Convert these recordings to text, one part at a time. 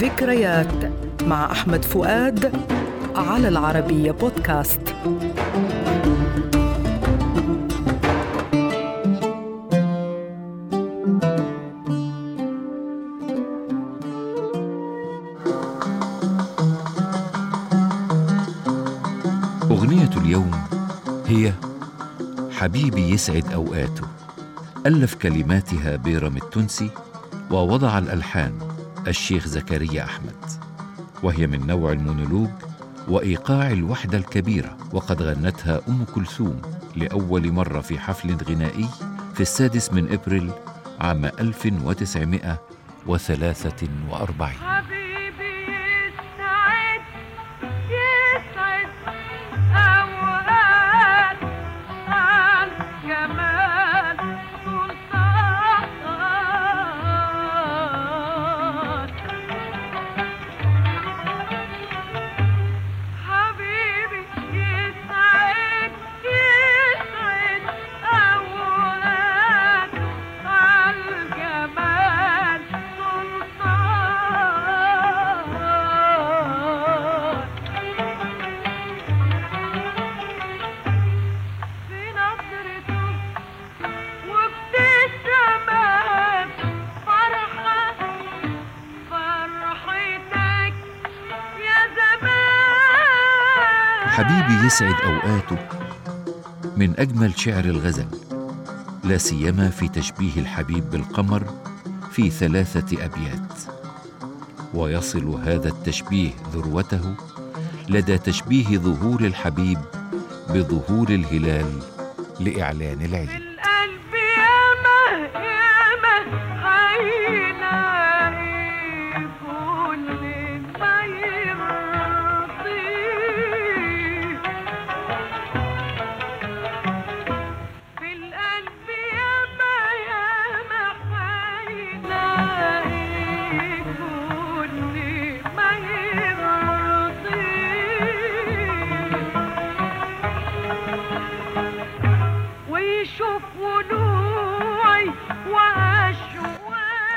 ذكريات مع أحمد فؤاد على العربية بودكاست. أغنية اليوم هي حبيبي يسعد أوقاته ألف كلماتها بيرم التونسي ووضع الألحان. الشيخ زكريا أحمد. وهي من نوع المونولوج وإيقاع الوحدة الكبيرة وقد غنتها أم كلثوم لأول مرة في حفل غنائي في السادس من إبريل عام 1943 حبيبي يسعد أوقاته من أجمل شعر الغزل لا سيما في تشبيه الحبيب بالقمر في ثلاثة أبيات. ويصل هذا التشبيه ذروته لدى تشبيه ظهور الحبيب بظهور الهلال لإعلان العيد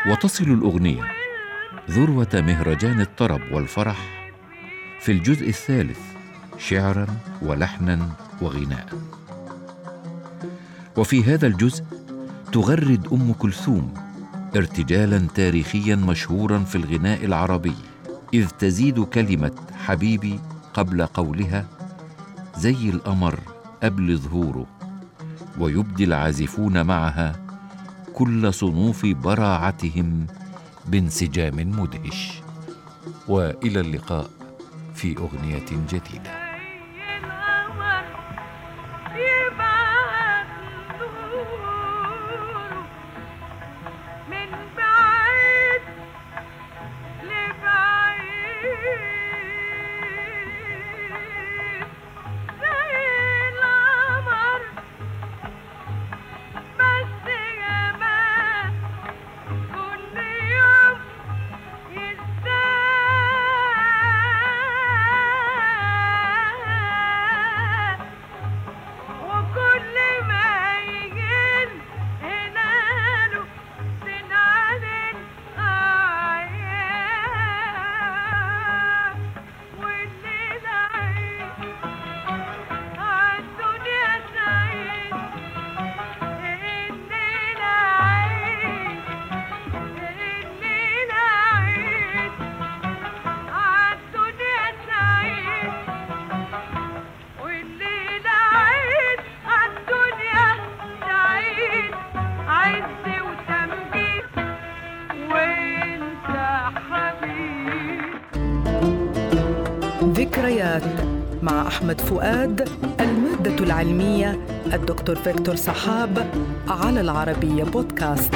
وتصل الأغنية ذروة مهرجان الطرب والفرح في الجزء الثالث شعرا ولحنا وغناء. وفي هذا الجزء تغرد أم كلثوم ارتجالا تاريخيا مشهورا في الغناء العربي إذ تزيد كلمة حبيبي قبل قولها زي القمر قبل ظهوره ويبدي العازفون معها كل صنوف براعتهم بانسجام مدهش. وإلى اللقاء في أغنية جديدة. ذكريات مع أحمد فؤاد المادة العلمية الدكتور فيكتور صحاب على العربية بودكاست.